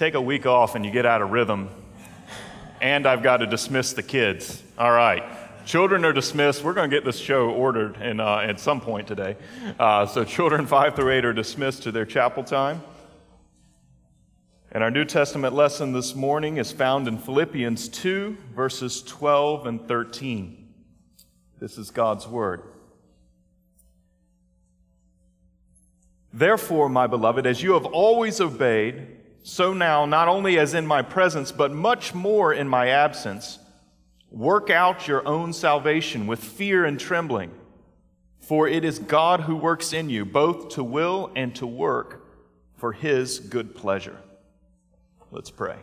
take a week off and you get out of rhythm, and I've got to dismiss the kids. All right. Children are dismissed. We're going to get this show ordered in, uh, at some point today. Uh, so, children 5 through 8 are dismissed to their chapel time. And our New Testament lesson this morning is found in Philippians 2, verses 12 and 13. This is God's Word. Therefore, my beloved, as you have always obeyed, so now, not only as in my presence, but much more in my absence, work out your own salvation with fear and trembling. For it is God who works in you, both to will and to work for his good pleasure. Let's pray.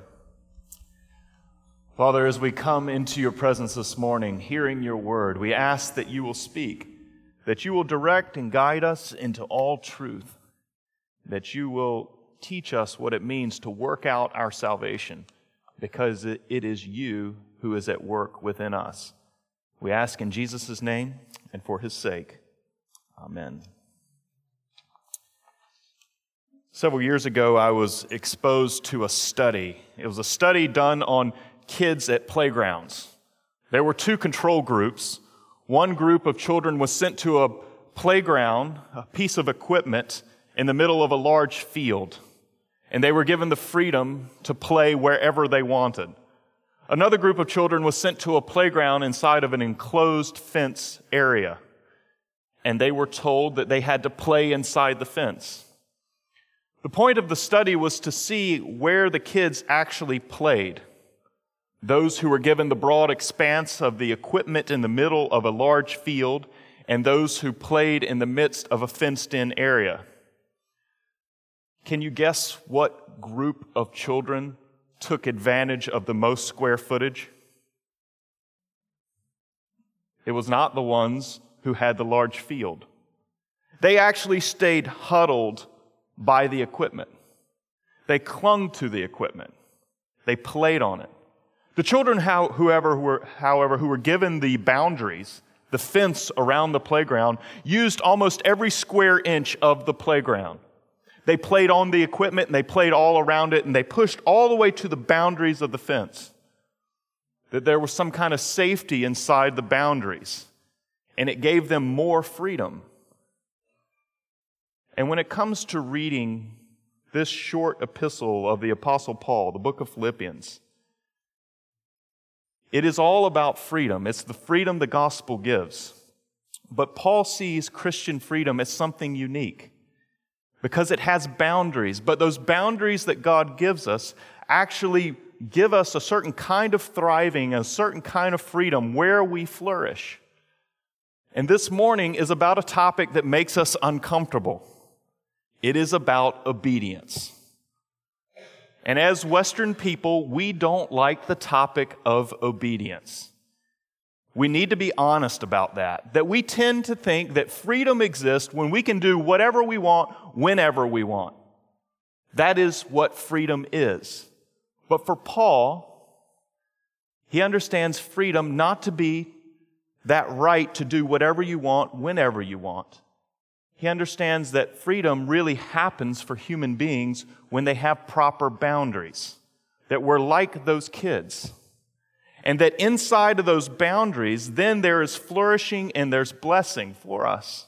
Father, as we come into your presence this morning, hearing your word, we ask that you will speak, that you will direct and guide us into all truth that you will teach us what it means to work out our salvation because it is you who is at work within us. We ask in Jesus' name and for his sake. Amen. Several years ago, I was exposed to a study. It was a study done on kids at playgrounds. There were two control groups. One group of children was sent to a playground, a piece of equipment, in the middle of a large field, and they were given the freedom to play wherever they wanted. Another group of children was sent to a playground inside of an enclosed fence area, and they were told that they had to play inside the fence. The point of the study was to see where the kids actually played. Those who were given the broad expanse of the equipment in the middle of a large field, and those who played in the midst of a fenced in area. Can you guess what group of children took advantage of the most square footage? It was not the ones who had the large field. They actually stayed huddled by the equipment. They clung to the equipment. They played on it. The children, whoever, were, however, who were given the boundaries, the fence around the playground, used almost every square inch of the playground. They played on the equipment and they played all around it and they pushed all the way to the boundaries of the fence. That there was some kind of safety inside the boundaries and it gave them more freedom. And when it comes to reading this short epistle of the Apostle Paul, the book of Philippians, it is all about freedom. It's the freedom the gospel gives. But Paul sees Christian freedom as something unique because it has boundaries. But those boundaries that God gives us actually give us a certain kind of thriving, a certain kind of freedom where we flourish. And this morning is about a topic that makes us uncomfortable. It is about obedience. And as Western people, we don't like the topic of obedience. We need to be honest about that. That we tend to think that freedom exists when we can do whatever we want, whenever we want. That is what freedom is. But for Paul, he understands freedom not to be that right to do whatever you want, whenever you want. He understands that freedom really happens for human beings when they have proper boundaries. That we're like those kids and that inside of those boundaries, then there is flourishing and there's blessing for us.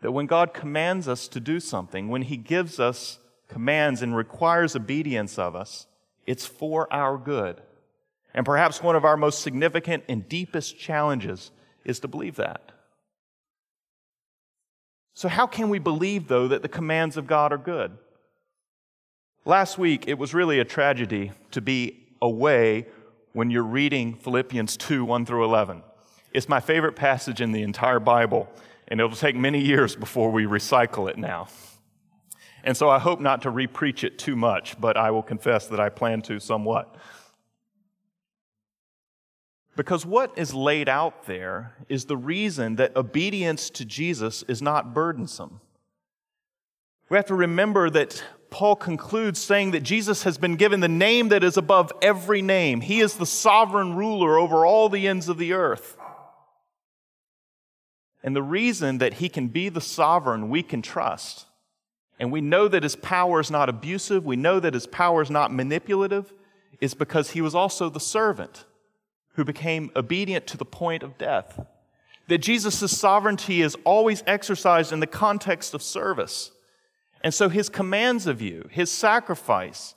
That when God commands us to do something, when He gives us commands and requires obedience of us, it's for our good. And perhaps one of our most significant and deepest challenges is to believe that. So, how can we believe, though, that the commands of God are good? Last week, it was really a tragedy to be away when you're reading Philippians 2 1 through 11. It's my favorite passage in the entire Bible, and it'll take many years before we recycle it now. And so I hope not to repreach it too much, but I will confess that I plan to somewhat. Because what is laid out there is the reason that obedience to Jesus is not burdensome. We have to remember that Paul concludes saying that Jesus has been given the name that is above every name. He is the sovereign ruler over all the ends of the earth. And the reason that he can be the sovereign we can trust, and we know that his power is not abusive, we know that his power is not manipulative, is because he was also the servant who became obedient to the point of death. That Jesus' sovereignty is always exercised in the context of service. And so his commands of you, his sacrifice,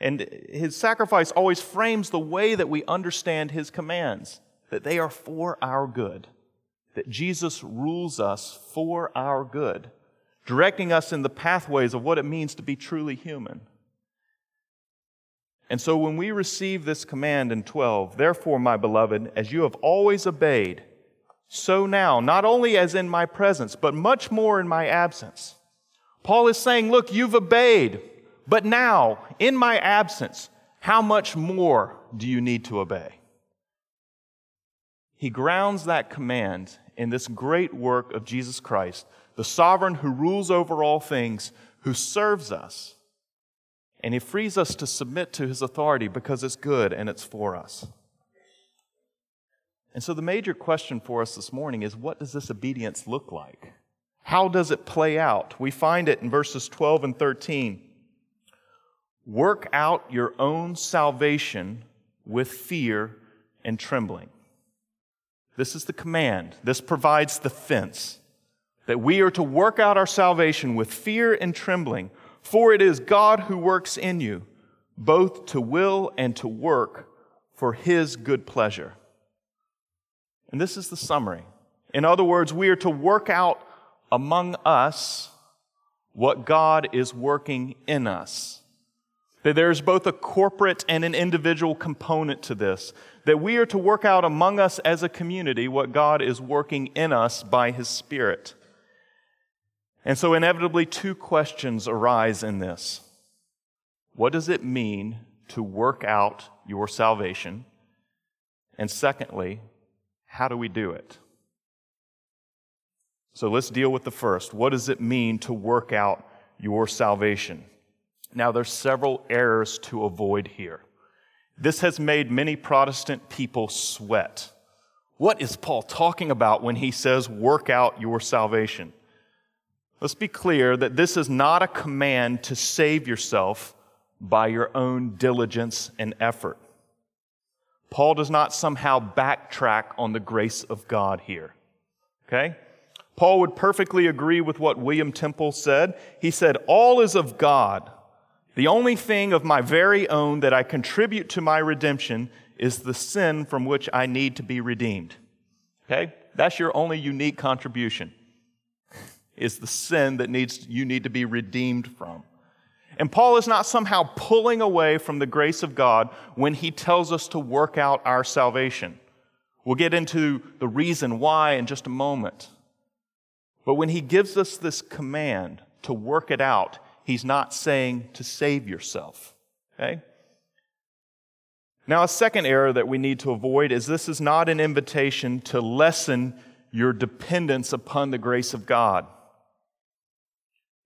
and his sacrifice always frames the way that we understand his commands, that they are for our good, that Jesus rules us for our good, directing us in the pathways of what it means to be truly human. And so when we receive this command in 12, therefore, my beloved, as you have always obeyed, so now, not only as in my presence, but much more in my absence. Paul is saying, look, you've obeyed, but now, in my absence, how much more do you need to obey? He grounds that command in this great work of Jesus Christ, the sovereign who rules over all things, who serves us and he frees us to submit to his authority because it's good and it's for us. And so the major question for us this morning is what does this obedience look like? How does it play out? We find it in verses 12 and 13. Work out your own salvation with fear and trembling. This is the command. This provides the fence that we are to work out our salvation with fear and trembling. For it is God who works in you, both to will and to work for his good pleasure. And this is the summary. In other words, we are to work out among us what God is working in us. That there's both a corporate and an individual component to this. That we are to work out among us as a community what God is working in us by His Spirit. And so, inevitably, two questions arise in this What does it mean to work out your salvation? And secondly, how do we do it? So let's deal with the first. What does it mean to work out your salvation? Now, there's several errors to avoid here. This has made many Protestant people sweat. What is Paul talking about when he says, work out your salvation? Let's be clear that this is not a command to save yourself by your own diligence and effort. Paul does not somehow backtrack on the grace of God here. Okay? Paul would perfectly agree with what William Temple said. He said, All is of God. The only thing of my very own that I contribute to my redemption is the sin from which I need to be redeemed. Okay? That's your only unique contribution is the sin that needs, you need to be redeemed from. And Paul is not somehow pulling away from the grace of God when he tells us to work out our salvation. We'll get into the reason why in just a moment. But when he gives us this command to work it out, he's not saying to save yourself. Okay? Now, a second error that we need to avoid is this is not an invitation to lessen your dependence upon the grace of God.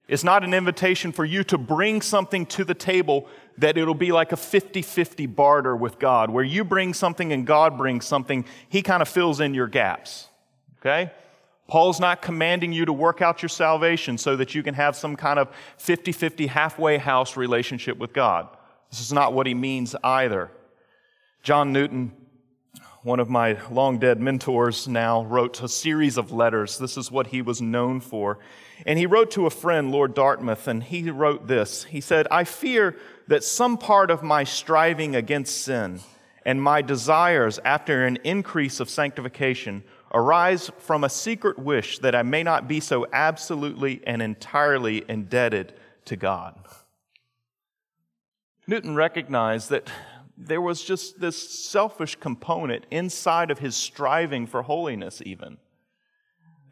It's not an invitation for you to bring something to the table that it'll be like a 50 50 barter with God, where you bring something and God brings something. He kind of fills in your gaps. Okay? Paul's not commanding you to work out your salvation so that you can have some kind of 50 50 halfway house relationship with God. This is not what he means either. John Newton one of my long dead mentors now, wrote a series of letters. This is what he was known for. And he wrote to a friend, Lord Dartmouth, and he wrote this. He said, I fear that some part of my striving against sin and my desires after an increase of sanctification arise from a secret wish that I may not be so absolutely and entirely indebted to God. Newton recognized that there was just this selfish component inside of his striving for holiness, even.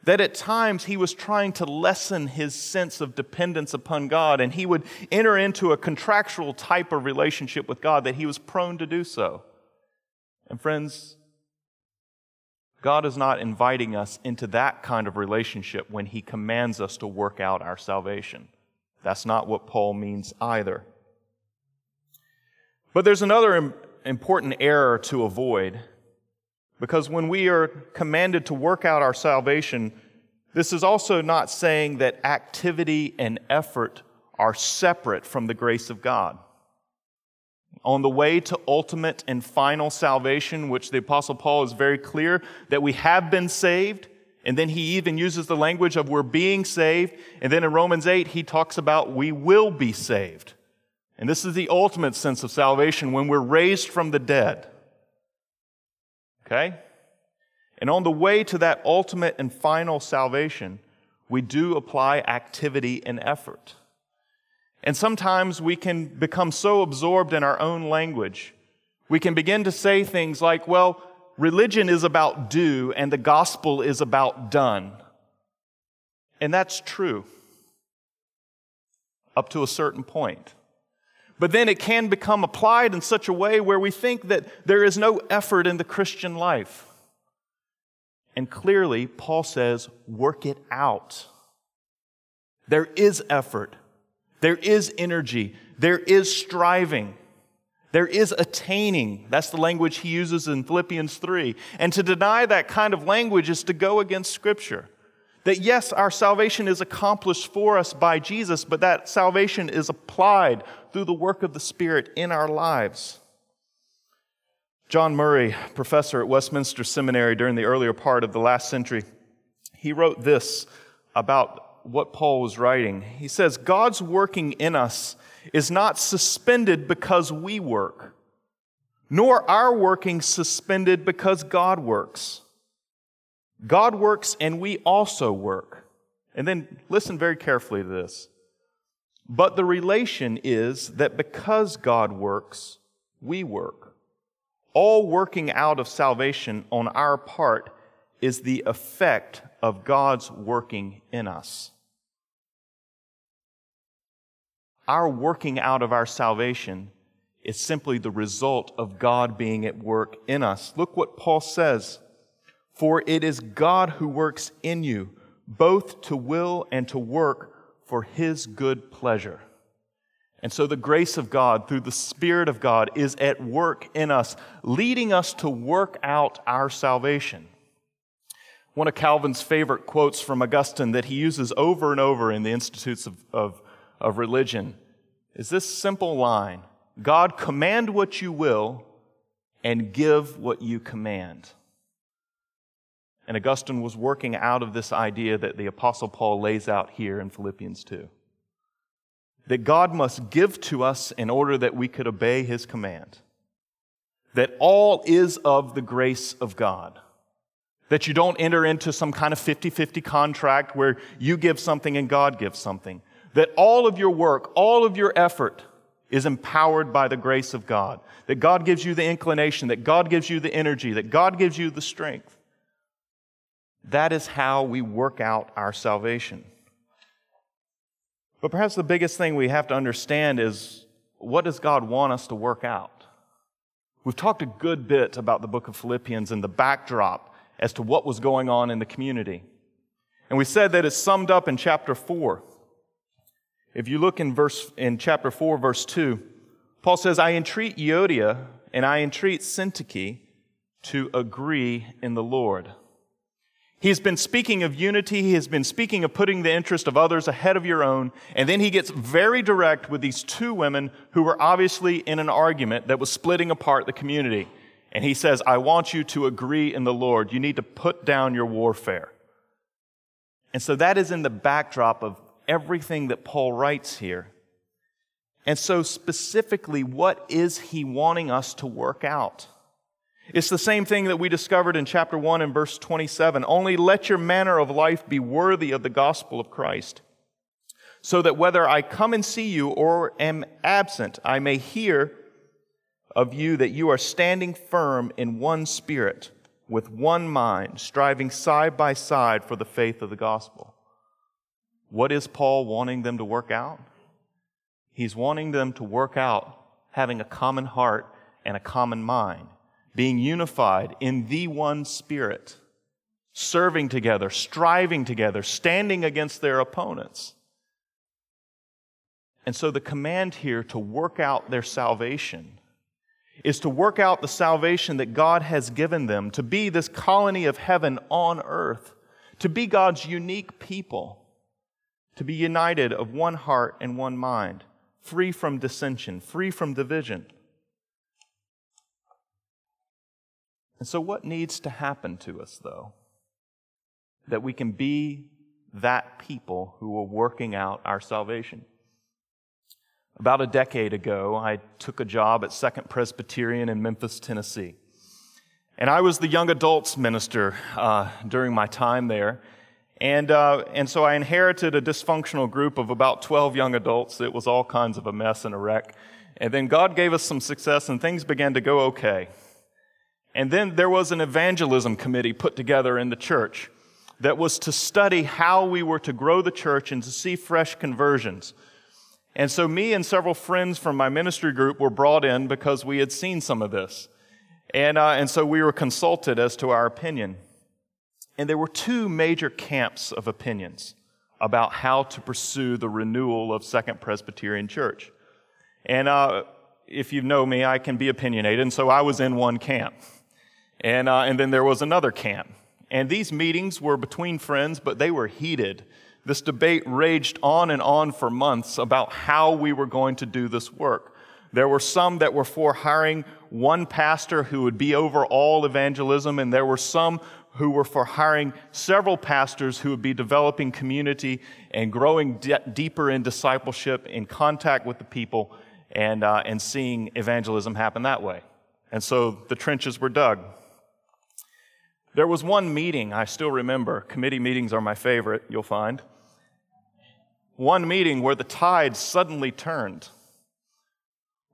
That at times he was trying to lessen his sense of dependence upon God, and he would enter into a contractual type of relationship with God that he was prone to do so. And friends, God is not inviting us into that kind of relationship when he commands us to work out our salvation. That's not what Paul means either. But there's another important error to avoid because when we are commanded to work out our salvation, this is also not saying that activity and effort are separate from the grace of God. On the way to ultimate and final salvation, which the Apostle Paul is very clear that we have been saved, and then he even uses the language of we're being saved, and then in Romans 8, he talks about we will be saved. And this is the ultimate sense of salvation when we're raised from the dead. Okay? And on the way to that ultimate and final salvation, we do apply activity and effort. And sometimes we can become so absorbed in our own language, we can begin to say things like, well, religion is about do and the gospel is about done. And that's true up to a certain point. But then it can become applied in such a way where we think that there is no effort in the Christian life. And clearly, Paul says, work it out. There is effort. There is energy. There is striving. There is attaining. That's the language he uses in Philippians 3. And to deny that kind of language is to go against Scripture. That yes, our salvation is accomplished for us by Jesus, but that salvation is applied through the work of the Spirit in our lives. John Murray, professor at Westminster Seminary during the earlier part of the last century, he wrote this about what Paul was writing. He says, God's working in us is not suspended because we work, nor our working suspended because God works. God works and we also work. And then listen very carefully to this. But the relation is that because God works, we work. All working out of salvation on our part is the effect of God's working in us. Our working out of our salvation is simply the result of God being at work in us. Look what Paul says for it is God who works in you, both to will and to work for his good pleasure. And so the grace of God through the Spirit of God is at work in us, leading us to work out our salvation. One of Calvin's favorite quotes from Augustine that he uses over and over in the Institutes of, of, of Religion is this simple line God, command what you will and give what you command. And Augustine was working out of this idea that the Apostle Paul lays out here in Philippians 2. That God must give to us in order that we could obey his command. That all is of the grace of God. That you don't enter into some kind of 50 50 contract where you give something and God gives something. That all of your work, all of your effort is empowered by the grace of God. That God gives you the inclination, that God gives you the energy, that God gives you the strength. That is how we work out our salvation. But perhaps the biggest thing we have to understand is what does God want us to work out? We've talked a good bit about the book of Philippians and the backdrop as to what was going on in the community. And we said that it's summed up in chapter 4. If you look in verse in chapter 4 verse 2, Paul says, "I entreat Euodia and I entreat Syntyche to agree in the Lord." He's been speaking of unity. He has been speaking of putting the interest of others ahead of your own. And then he gets very direct with these two women who were obviously in an argument that was splitting apart the community. And he says, I want you to agree in the Lord. You need to put down your warfare. And so that is in the backdrop of everything that Paul writes here. And so, specifically, what is he wanting us to work out? It's the same thing that we discovered in chapter 1 and verse 27. Only let your manner of life be worthy of the gospel of Christ, so that whether I come and see you or am absent, I may hear of you that you are standing firm in one spirit, with one mind, striving side by side for the faith of the gospel. What is Paul wanting them to work out? He's wanting them to work out having a common heart and a common mind being unified in the one Spirit, serving together, striving together, standing against their opponents. And so the command here to work out their salvation is to work out the salvation that God has given them, to be this colony of heaven on earth, to be God's unique people, to be united of one heart and one mind, free from dissension, free from division. And so, what needs to happen to us, though, that we can be that people who are working out our salvation? About a decade ago, I took a job at Second Presbyterian in Memphis, Tennessee. And I was the young adults minister uh, during my time there. And, uh, and so I inherited a dysfunctional group of about 12 young adults. It was all kinds of a mess and a wreck. And then God gave us some success, and things began to go okay. And then there was an evangelism committee put together in the church that was to study how we were to grow the church and to see fresh conversions. And so, me and several friends from my ministry group were brought in because we had seen some of this. And, uh, and so we were consulted as to our opinion. And there were two major camps of opinions about how to pursue the renewal of Second Presbyterian Church. And uh, if you know me, I can be opinionated, and so I was in one camp. And, uh, and then there was another camp. And these meetings were between friends, but they were heated. This debate raged on and on for months about how we were going to do this work. There were some that were for hiring one pastor who would be over all evangelism, and there were some who were for hiring several pastors who would be developing community and growing de- deeper in discipleship, in contact with the people, and, uh, and seeing evangelism happen that way. And so the trenches were dug. There was one meeting I still remember. Committee meetings are my favorite, you'll find. One meeting where the tide suddenly turned,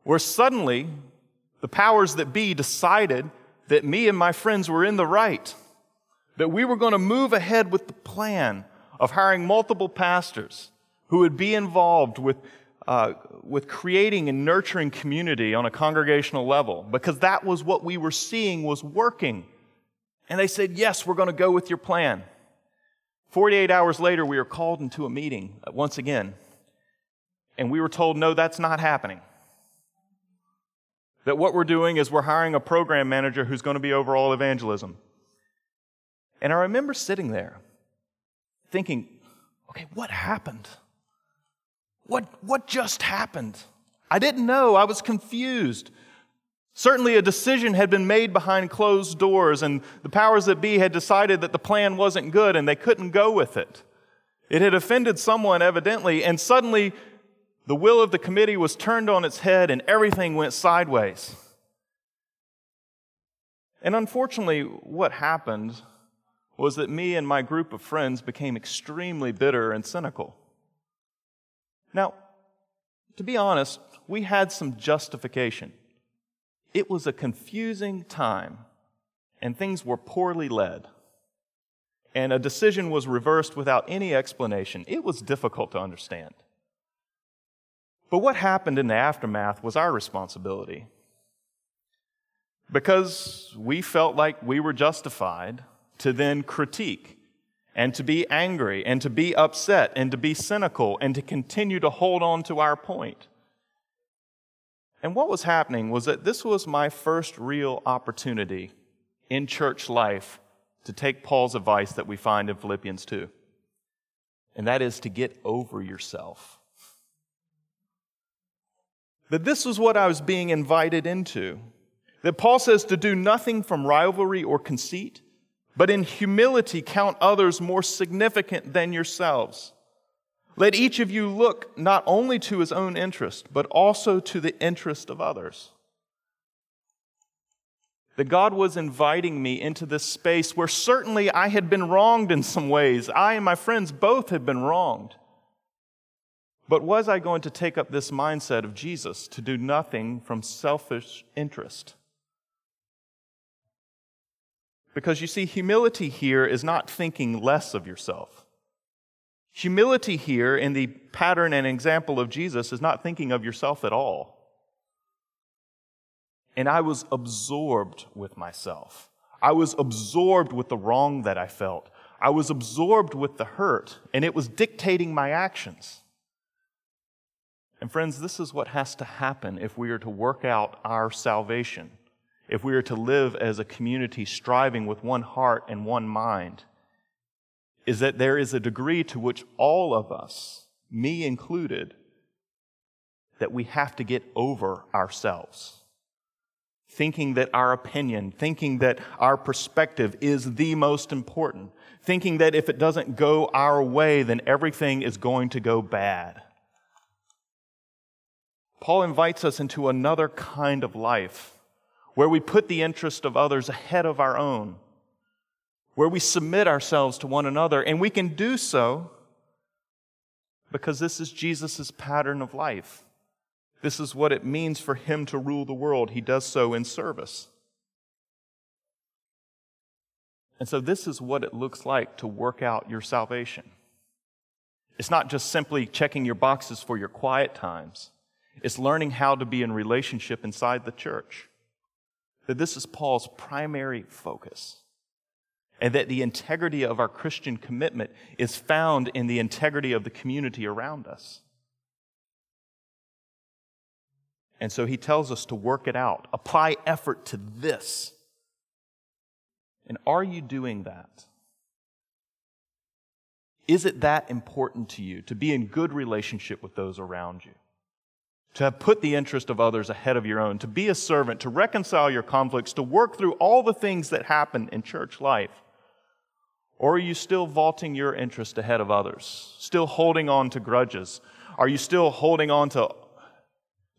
where suddenly the powers that be decided that me and my friends were in the right, that we were going to move ahead with the plan of hiring multiple pastors who would be involved with, uh, with creating and nurturing community on a congregational level, because that was what we were seeing was working. And they said, Yes, we're going to go with your plan. 48 hours later, we were called into a meeting uh, once again, and we were told, No, that's not happening. That what we're doing is we're hiring a program manager who's going to be over all evangelism. And I remember sitting there thinking, okay, what happened? What, what just happened? I didn't know. I was confused. Certainly, a decision had been made behind closed doors, and the powers that be had decided that the plan wasn't good and they couldn't go with it. It had offended someone, evidently, and suddenly the will of the committee was turned on its head and everything went sideways. And unfortunately, what happened was that me and my group of friends became extremely bitter and cynical. Now, to be honest, we had some justification. It was a confusing time, and things were poorly led. And a decision was reversed without any explanation. It was difficult to understand. But what happened in the aftermath was our responsibility. Because we felt like we were justified to then critique and to be angry and to be upset and to be cynical and to continue to hold on to our point. And what was happening was that this was my first real opportunity in church life to take Paul's advice that we find in Philippians 2. And that is to get over yourself. That this was what I was being invited into. That Paul says to do nothing from rivalry or conceit, but in humility count others more significant than yourselves. Let each of you look not only to his own interest, but also to the interest of others. That God was inviting me into this space where certainly I had been wronged in some ways. I and my friends both had been wronged. But was I going to take up this mindset of Jesus to do nothing from selfish interest? Because you see, humility here is not thinking less of yourself. Humility here in the pattern and example of Jesus is not thinking of yourself at all. And I was absorbed with myself. I was absorbed with the wrong that I felt. I was absorbed with the hurt, and it was dictating my actions. And friends, this is what has to happen if we are to work out our salvation, if we are to live as a community striving with one heart and one mind is that there is a degree to which all of us, me included, that we have to get over ourselves. Thinking that our opinion, thinking that our perspective is the most important, thinking that if it doesn't go our way, then everything is going to go bad. Paul invites us into another kind of life where we put the interest of others ahead of our own, where we submit ourselves to one another, and we can do so because this is Jesus' pattern of life. This is what it means for him to rule the world. He does so in service. And so, this is what it looks like to work out your salvation. It's not just simply checking your boxes for your quiet times, it's learning how to be in relationship inside the church. That this is Paul's primary focus. And that the integrity of our Christian commitment is found in the integrity of the community around us. And so he tells us to work it out, apply effort to this. And are you doing that? Is it that important to you to be in good relationship with those around you? To have put the interest of others ahead of your own, to be a servant, to reconcile your conflicts, to work through all the things that happen in church life? Or are you still vaulting your interest ahead of others? Still holding on to grudges? Are you still holding on to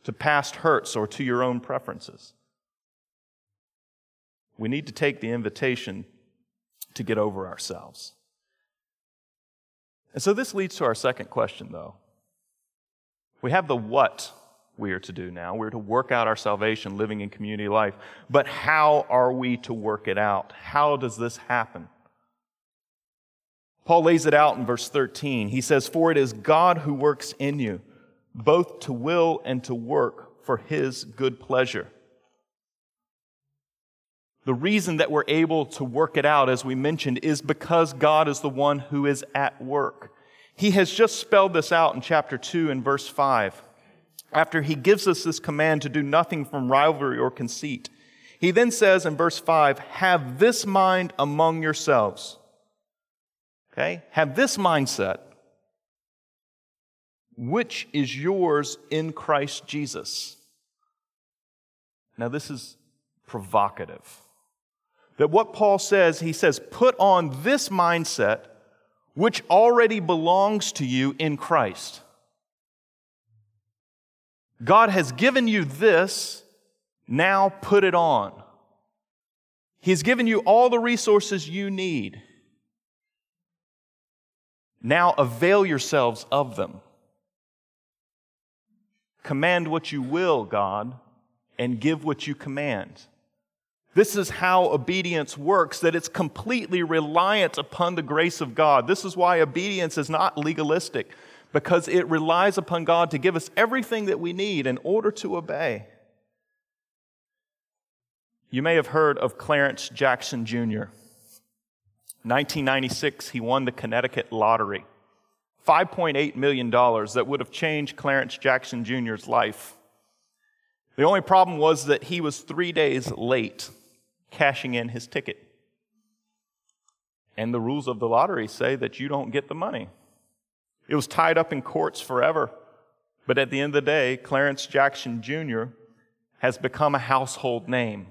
to past hurts or to your own preferences. We need to take the invitation to get over ourselves. And so this leads to our second question, though. We have the what we are to do now. We're to work out our salvation living in community life. But how are we to work it out? How does this happen? Paul lays it out in verse 13. He says, For it is God who works in you both to will and to work for his good pleasure. The reason that we're able to work it out, as we mentioned, is because God is the one who is at work. He has just spelled this out in chapter 2 and verse 5. After he gives us this command to do nothing from rivalry or conceit, he then says in verse 5, Have this mind among yourselves. Okay? Have this mindset which is yours in Christ Jesus. Now, this is provocative. That what Paul says, he says, put on this mindset which already belongs to you in Christ. God has given you this, now put it on. He's given you all the resources you need. Now avail yourselves of them. Command what you will, God, and give what you command. This is how obedience works, that it's completely reliant upon the grace of God. This is why obedience is not legalistic, because it relies upon God to give us everything that we need in order to obey. You may have heard of Clarence Jackson Jr. 1996, he won the Connecticut lottery. $5.8 million that would have changed Clarence Jackson Jr.'s life. The only problem was that he was three days late cashing in his ticket. And the rules of the lottery say that you don't get the money. It was tied up in courts forever. But at the end of the day, Clarence Jackson Jr. has become a household name.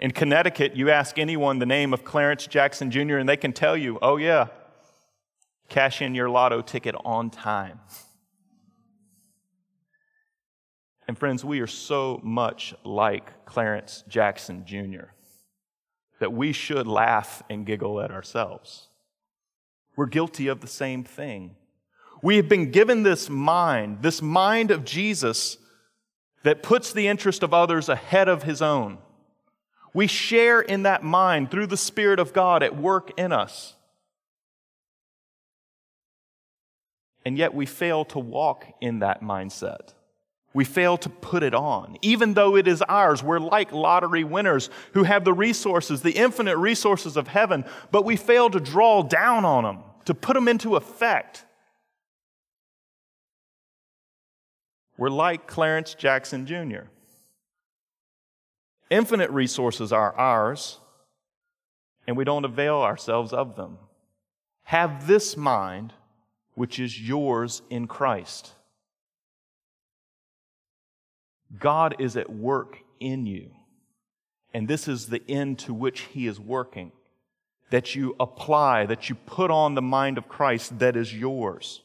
In Connecticut, you ask anyone the name of Clarence Jackson Jr., and they can tell you, oh, yeah, Cash in your lotto ticket on time. And friends, we are so much like Clarence Jackson Jr. that we should laugh and giggle at ourselves. We're guilty of the same thing. We have been given this mind, this mind of Jesus that puts the interest of others ahead of his own. We share in that mind through the Spirit of God at work in us. and yet we fail to walk in that mindset. We fail to put it on. Even though it is ours, we're like lottery winners who have the resources, the infinite resources of heaven, but we fail to draw down on them, to put them into effect. We're like Clarence Jackson Jr. Infinite resources are ours, and we don't avail ourselves of them. have this mind which is yours in Christ. God is at work in you. And this is the end to which He is working. That you apply, that you put on the mind of Christ that is yours.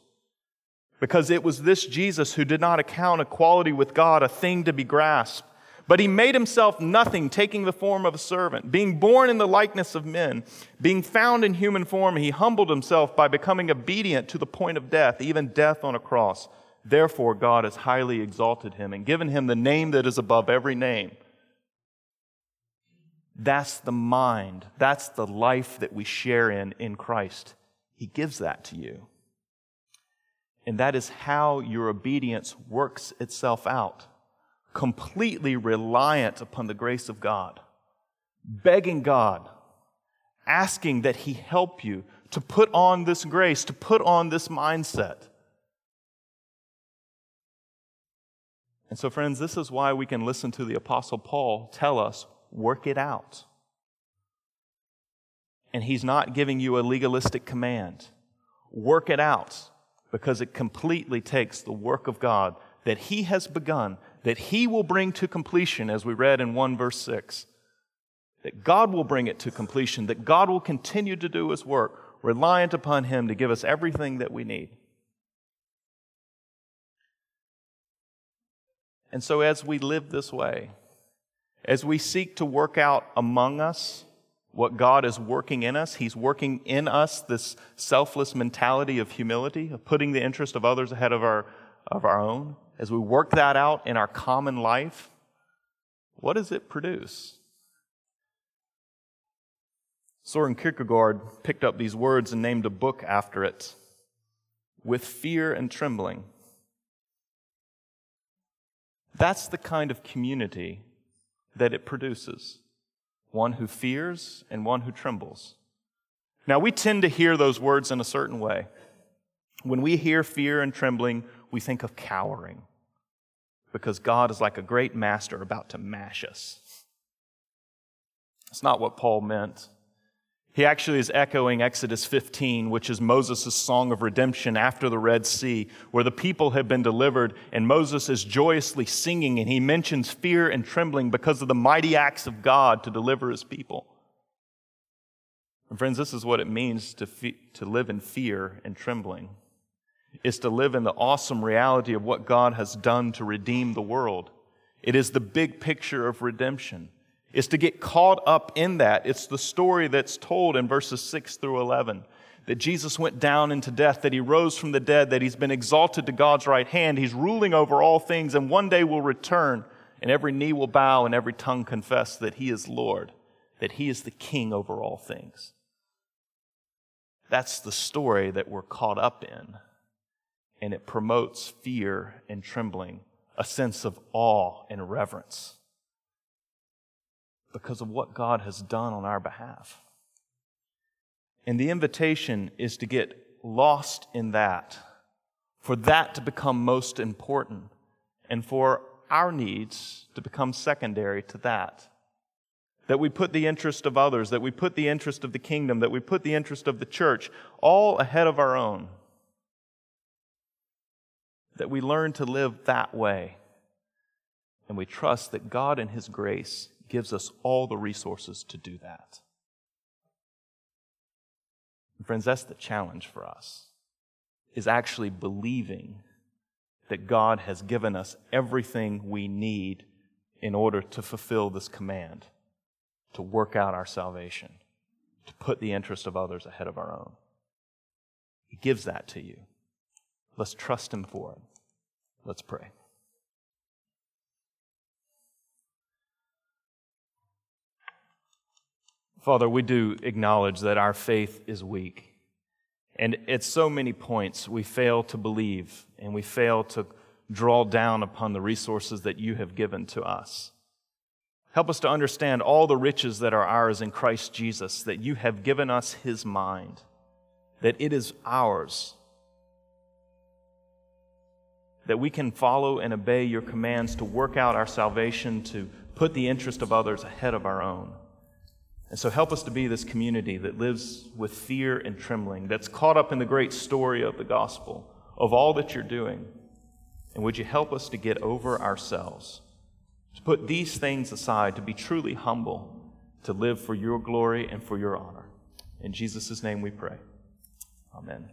Because it was this Jesus who did not account equality with God a thing to be grasped, but he made himself nothing, taking the form of a servant. Being born in the likeness of men, being found in human form, he humbled himself by becoming obedient to the point of death, even death on a cross. Therefore, God has highly exalted him and given him the name that is above every name. That's the mind. That's the life that we share in in Christ. He gives that to you. And that is how your obedience works itself out. Completely reliant upon the grace of God. Begging God, asking that He help you to put on this grace, to put on this mindset. And so, friends, this is why we can listen to the Apostle Paul tell us work it out. And he's not giving you a legalistic command. Work it out because it completely takes the work of God that he has begun, that he will bring to completion, as we read in 1 verse 6. That God will bring it to completion, that God will continue to do his work, reliant upon him to give us everything that we need. And so, as we live this way, as we seek to work out among us what God is working in us, He's working in us this selfless mentality of humility, of putting the interest of others ahead of our, of our own. As we work that out in our common life, what does it produce? Soren Kierkegaard picked up these words and named a book after it with fear and trembling. That's the kind of community that it produces one who fears and one who trembles. Now, we tend to hear those words in a certain way. When we hear fear and trembling, we think of cowering because God is like a great master about to mash us. It's not what Paul meant. He actually is echoing Exodus 15, which is Moses' song of redemption after the Red Sea, where the people have been delivered, and Moses is joyously singing, and he mentions fear and trembling because of the mighty acts of God to deliver his people. And friends, this is what it means to, fe- to live in fear and trembling. It's to live in the awesome reality of what God has done to redeem the world. It is the big picture of redemption is to get caught up in that. It's the story that's told in verses 6 through 11 that Jesus went down into death, that he rose from the dead, that he's been exalted to God's right hand, he's ruling over all things, and one day will return, and every knee will bow and every tongue confess that he is Lord, that he is the king over all things. That's the story that we're caught up in, and it promotes fear and trembling, a sense of awe and reverence because of what God has done on our behalf. And the invitation is to get lost in that, for that to become most important, and for our needs to become secondary to that. That we put the interest of others, that we put the interest of the kingdom, that we put the interest of the church all ahead of our own. That we learn to live that way. And we trust that God in His grace gives us all the resources to do that. And friends, that's the challenge for us, is actually believing that God has given us everything we need in order to fulfill this command, to work out our salvation, to put the interest of others ahead of our own. He gives that to you. Let's trust Him for it. Let's pray. Father, we do acknowledge that our faith is weak. And at so many points, we fail to believe and we fail to draw down upon the resources that you have given to us. Help us to understand all the riches that are ours in Christ Jesus, that you have given us his mind, that it is ours, that we can follow and obey your commands to work out our salvation, to put the interest of others ahead of our own. And so help us to be this community that lives with fear and trembling, that's caught up in the great story of the gospel, of all that you're doing. And would you help us to get over ourselves, to put these things aside, to be truly humble, to live for your glory and for your honor. In Jesus' name we pray. Amen.